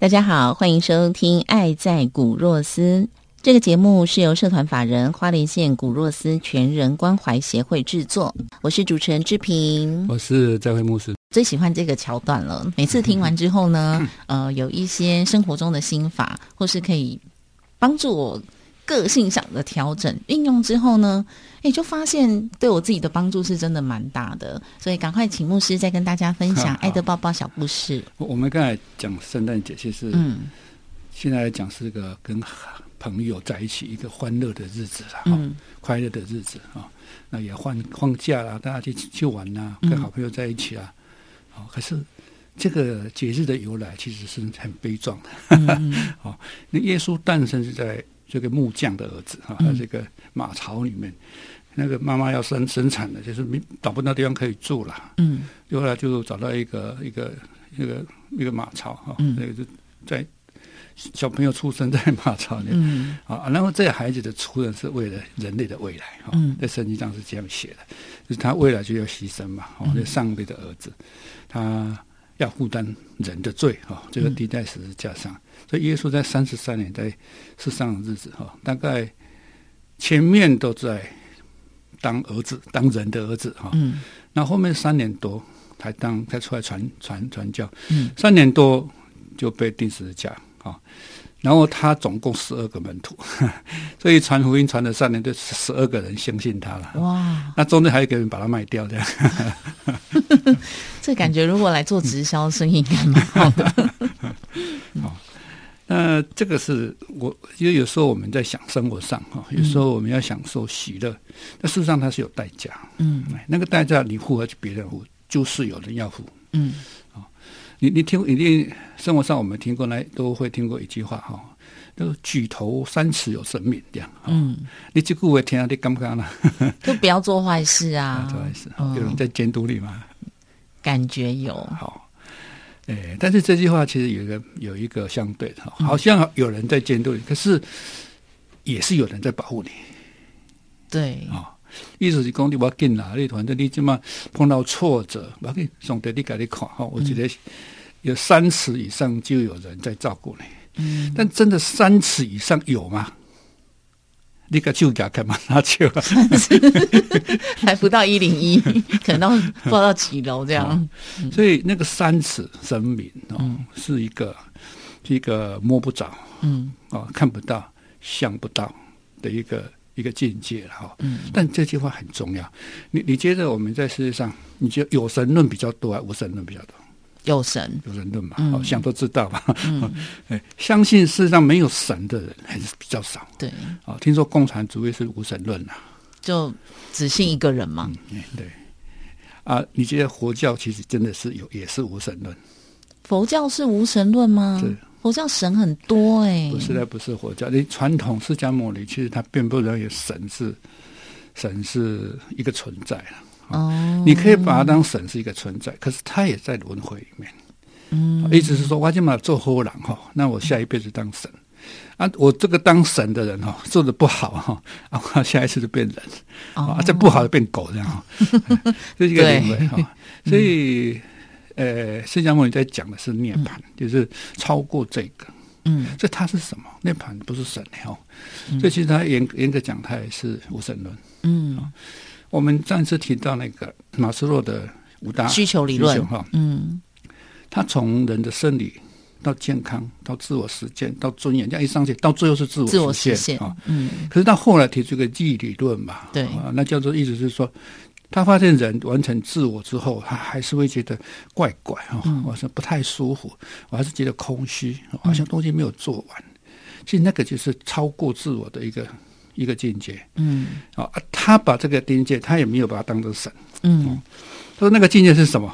大家好，欢迎收听《爱在古若斯》这个节目，是由社团法人花莲县古若斯全人关怀协会制作。我是主持人志平，我是在会牧师。最喜欢这个桥段了。每次听完之后呢，呃，有一些生活中的心法，或是可以帮助我个性上的调整，运用之后呢，哎，就发现对我自己的帮助是真的蛮大的。所以赶快请牧师再跟大家分享爱的抱抱小故事。我们刚才讲圣诞节，其实嗯，现在来讲是个跟朋友在一起一个欢乐的日子了，嗯，快乐的日子啊，那也放放假了，大家去去玩呐，跟好朋友在一起啊，哦，可是这个节日的由来其实是很悲壮的，哦，那耶稣诞生是在。这个木匠的儿子哈，这个马槽里面，那个妈妈要生生产的，就是找不到地方可以住了。嗯，后来就找到一个一个一个一个马槽哈，那个就在小朋友出生在马槽里。嗯，啊，然后这个孩子的出生是为了人类的未来哈，在圣经上是这样写的，就是他未来就要牺牲嘛，哦，这上帝的儿子，他。要负担人的罪哈，这个地在十字架上，所以耶稣在三十三年在世上的日子哈，大概前面都在当儿子，当人的儿子哈，嗯，那后面三年多才当才出来传传传教，嗯，三年多就被钉十字架啊。然后他总共十二个门徒，所以传福音传了三年，就十二个人相信他了。哇！那中间还有一个人把他卖掉，这样。这感觉如果来做直销生意，应该蛮好的。好，那这个是我，因为有时候我们在想生活上哈，有时候我们要享受喜乐，那事实上它是有代价。嗯，那个代价你付还是别人付，就是有人要付。嗯。你你听一定生活上我们听过来都会听过一句话哈，都举头三尺有神明这样。嗯，你这句话听你敢不敢呢？就不要做坏事啊！做坏事，有人在监督你吗？感觉有。好，哎，但是这句话其实有一个有一个相对的，好像有人在监督你，可是也是有人在保护你。对啊。意思是讲，你要紧啦，你反正你即嘛碰到挫折，要紧上帝你给你看哈，我觉得有三尺以上就有人在照顾你。嗯，但真的三尺以上有吗？你个就家干嘛拿去了？还不到一零一，可能不知道几楼这样。所以那个三尺神明哦，是一个一个摸不着，嗯啊，看不到、想不到的一个。一个境界了哈，嗯，但这句话很重要。你你接着我们在世界上，你觉得有神论比较多，还是无神论比较多？有神，有神论嘛，好像都知道吧？嗯，哎，相信世界上没有神的人还是比较少。对，啊，听说共产主义是无神论啊，就只信一个人嘛。嗯，对。啊，你觉得佛教其实真的是有，也是无神论？佛教是无神论吗？是。佛教神很多哎，不是的，不是佛教。你传统释迦牟尼其实他并不认为神是神是一个存在了。哦，你可以把它当神是一个存在，可是他也在轮回里面。嗯，意思是说，我今嘛做好人哈，那我下一辈子当神啊。我这个当神的人哈，做的不好哈，啊，下一次就变人啊，这不好就变狗这样哈，这是一个轮回哈。所以。呃，释迦牟尼在讲的是涅槃，就是超过这个。嗯，所以它是什么？涅槃不是神哦。所以其实他严严格讲，他也是无神论。嗯，我们上次提到那个马斯洛的五大需求理论哈。嗯，他从人的生理到健康到自我实践到尊严，这样一上去，到最后是自我实现啊。嗯，可是到后来提出个记忆理论嘛，对，那叫做意思是说。他发现人完成自我之后，他还是会觉得怪怪哈，好像不太舒服，我还是觉得空虚，好像东西没有做完。其实那个就是超过自我的一个一个境界。嗯，啊，他把这个境界，他也没有把它当成神。嗯，他说那个境界是什么？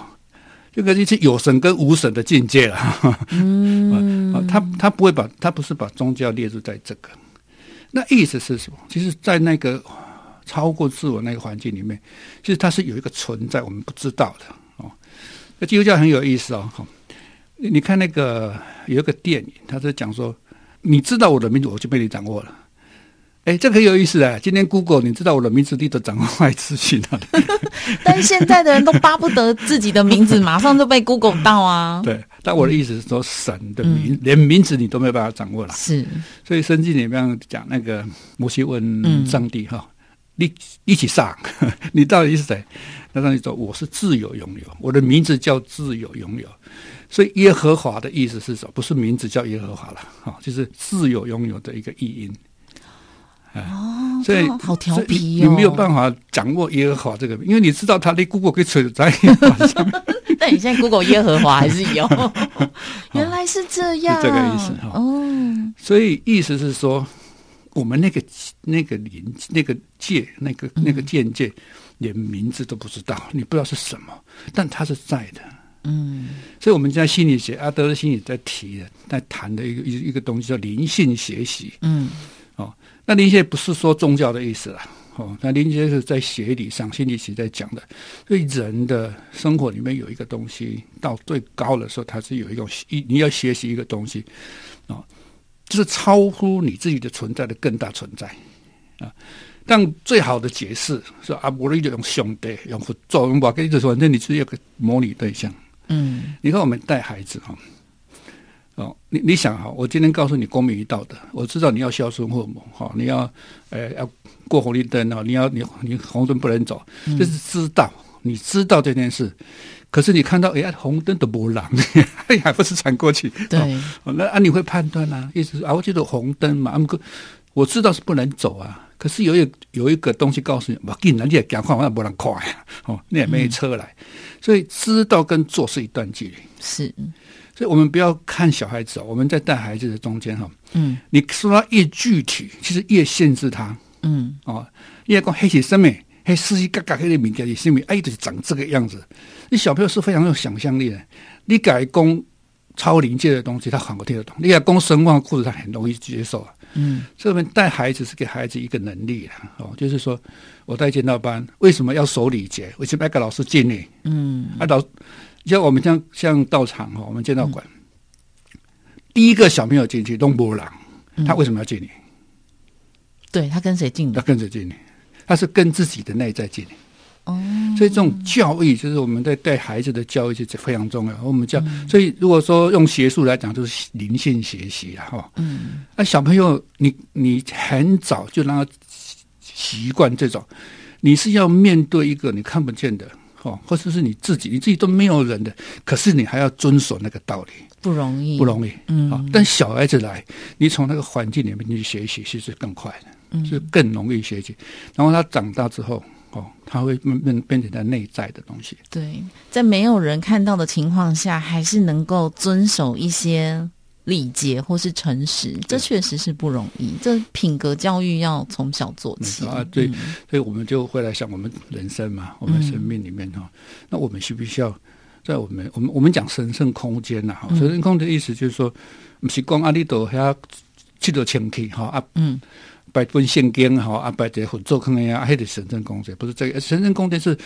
这个就是有神跟无神的境界了。嗯，啊，他他不会把他不是把宗教列入在这个。那意思是什么？其实，在那个。超过自我那个环境里面，其实它是有一个存在，我们不知道的哦。那基督教很有意思哦，好，你看那个有一个电影，他是讲说，你知道我的名字，我就被你掌握了。哎，这很有意思啊！今天 Google，你知道我的名字，你都掌握坏资讯了。但现在的人都巴不得自己的名字马上就被 Google 到啊。对，但我的意思是说，神的名连名字你都没有办法掌握了。是，所以圣经里面讲那个摩西问上帝哈。你一起上，你到底是谁？那上帝说：“我是自由拥有，我的名字叫自由拥有。”所以耶和华的意思是什么？不是名字叫耶和华了，哈，就是自由拥有的一个意音。哦，所以好调皮哦，你没有办法掌握耶和华这个，因为你知道他的 Google 可以存在。但你现在 Google 耶和华还是有，原来是这样，这个意思哈。哦，所以意思是说。我们那个那个临那个界那个那个境界，连名字都不知道，你不知道是什么，但它是在的。嗯，所以我们在心理学，阿德勒心理在提的，在谈的一个一一个东西叫灵性学习。嗯，哦，那灵性不是说宗教的意思啦，哦，那灵性是在学理上心理学在讲的，所以人的生活里面有一个东西到最高的时候，它是有一种一你要学习一个东西，哦。就是超乎你自己的存在的更大存在啊！但最好的解释是啊，我的一种兄弟用辅助，我跟你说，反正你是一个模拟对象。嗯，你看我们带孩子哈，哦，你你想哈，我今天告诉你公民与道德，我知道你要孝顺父母哈，你要呃要过红绿灯哦，你要你你红灯不能走，这是知道，你知道这件事。可是你看到哎，红灯都不让，还不是闯过去？对，那啊，你会判断啊？意思是啊，我记得红灯嘛，我我知道是不能走啊。可是有一有一个东西告诉你，我竟然你也赶快，我也不能快啊。哦，你也没车来，所以知道跟做是一段距离。是，所以我们不要看小孩子哦，我们在带孩子的中间哈，嗯，你说他越具体，其实越限制他。嗯，哦，越讲黑起生命。嘿，司机嘎嘎黑的物件，你心里哎，就是长这个样子。你小朋友是非常有想象力的。你改攻超临界的东西，他很不听得懂；你改攻神话故事，他很容易接受啊。嗯，所以我们带孩子是给孩子一个能力啊。哦，就是说我带剑道班，为什么要守礼节？为什么要给老师敬礼？嗯，啊，老像我们像像道场哈，我们剑道馆，第一个小朋友进去东波郎，他为什么要敬礼？对他跟谁敬？他跟谁敬礼？他是跟自己的内在建立，哦，所以这种教育就是我们在带孩子的教育是非常重要。我们教，所以如果说用学术来讲，就是灵性学习了哈。嗯，那小朋友，你你很早就让他习惯这种，你是要面对一个你看不见的，哈，或者是你自己，你自己都没有人的，可是你还要遵守那个道理，不容易，不容易。嗯，好，但小孩子来，你从那个环境里面去学习，其实更快的。是更容易学习，然后他长大之后，哦，他会变变变成他内在的东西。对，在没有人看到的情况下，还是能够遵守一些礼节或是诚实，这确实是不容易。这品格教育要从小做起啊。对，所以我们就会来想，我们人生嘛，我们生命里面哈，那我们需不需要在我们我们我们讲神圣空间呐？哈，神圣空间的意思就是说，不是光阿里多还要去到清气哈啊，嗯。拜尊献经哈，啊拜这合作可能呀，还得神圣空间，不是这个神圣空间是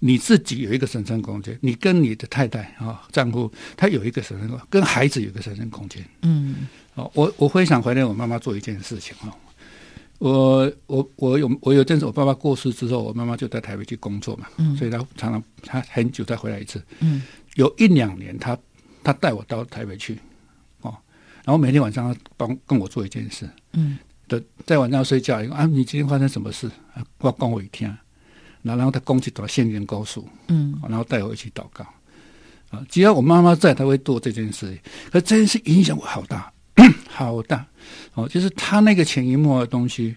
你自己有一个神圣空间，你跟你的太太啊丈夫他有一个神圣跟孩子有一个神圣空间。嗯，哦，我我非常怀念我妈妈做一件事情哈，我我我有我有阵子我爸爸过世之后，我妈妈就在台北去工作嘛，嗯，所以她常常她很久再回来一次，嗯，有一两年她她带我到台北去，哦，然后每天晚上帮跟我做一件事，嗯。的在晚上睡觉，啊，你今天发生什么事？我讲我一听，然后他攻击到县人高速，嗯，然后带我一起祷告，啊，只要我妈妈在，他会做这件事。可这件事影响我好大，好大，哦，就是他那个潜移默化的东西，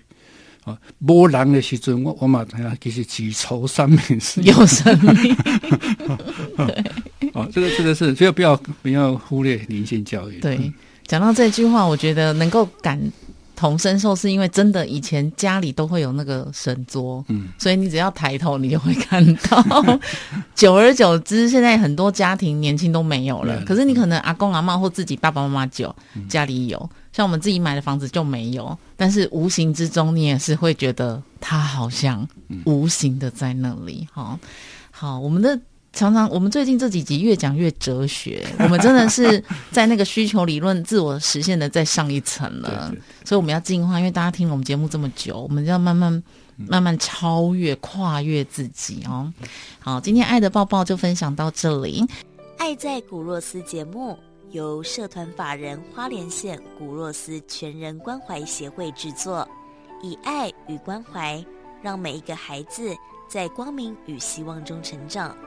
啊，无人的时阵，我我嘛其实举愁三命是有生命。对，哦，这个这个是，所以不要不要忽略灵性教育。对，讲到这句话，我觉得能够感同身受，是因为真的以前家里都会有那个神桌，嗯，所以你只要抬头，你就会看到。久而久之，现在很多家庭年轻都没有了，可是你可能阿公阿妈或自己爸爸妈妈就家里有，像我们自己买的房子就没有，但是无形之中，你也是会觉得它好像无形的在那里。哈，好，我们的。常常，我们最近这几集越讲越哲学，我们真的是在那个需求理论自我实现的再上一层了。所以我们要进化，因为大家听了我们节目这么久，我们要慢慢慢慢超越、跨越自己哦。好，今天爱的抱抱就分享到这里。爱在古若斯节目由社团法人花莲县古若斯全人关怀协会制作，以爱与关怀，让每一个孩子在光明与希望中成长。